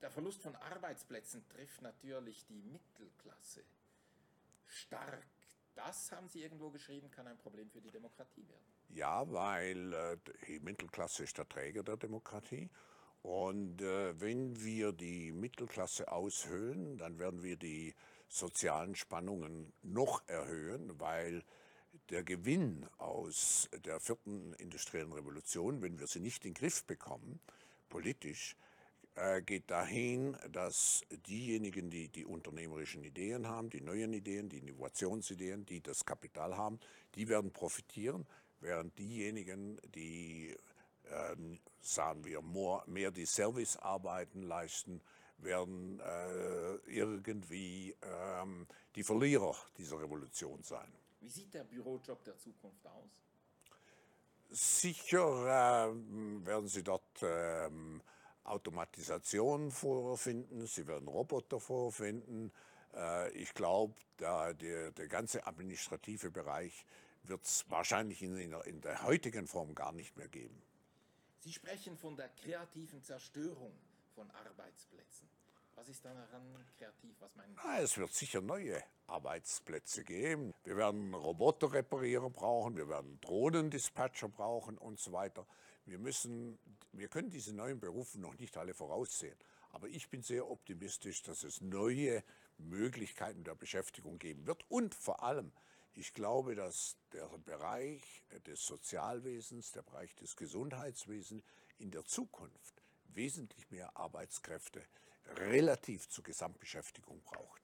der Verlust von Arbeitsplätzen trifft natürlich die Mittelklasse stark. Das haben Sie irgendwo geschrieben, kann ein Problem für die Demokratie werden. Ja, weil äh, die Mittelklasse ist der Träger der Demokratie. Und äh, wenn wir die Mittelklasse aushöhlen, dann werden wir die sozialen Spannungen noch erhöhen, weil der Gewinn aus der vierten industriellen Revolution, wenn wir sie nicht in den Griff bekommen, politisch, geht dahin, dass diejenigen, die die unternehmerischen Ideen haben, die neuen Ideen, die Innovationsideen, die das Kapital haben, die werden profitieren, während diejenigen, die, äh, sagen wir, more, mehr die Servicearbeiten leisten, werden äh, irgendwie ähm, die Verlierer dieser Revolution sein. Wie sieht der Bürojob der Zukunft aus? Sicher äh, werden Sie dort äh, Automatisation vorfinden, Sie werden Roboter vorfinden. Äh, ich glaube, der, der, ganze administrative Bereich wird es wahrscheinlich in, in der heutigen Form gar nicht mehr geben. Sie sprechen von der kreativen Zerstörung von Arbeitsplätzen. Was ist daran kreativ? Was meinen Sie? Ah, es wird sicher neue Arbeitsplätze geben. Wir werden Roboterreparierer brauchen, wir werden Drohnendispatcher brauchen und so weiter. Wir, müssen, wir können diese neuen Berufe noch nicht alle voraussehen. Aber ich bin sehr optimistisch, dass es neue Möglichkeiten der Beschäftigung geben wird. Und vor allem, ich glaube, dass der Bereich des Sozialwesens, der Bereich des Gesundheitswesens in der Zukunft wesentlich mehr Arbeitskräfte relativ zur Gesamtbeschäftigung braucht.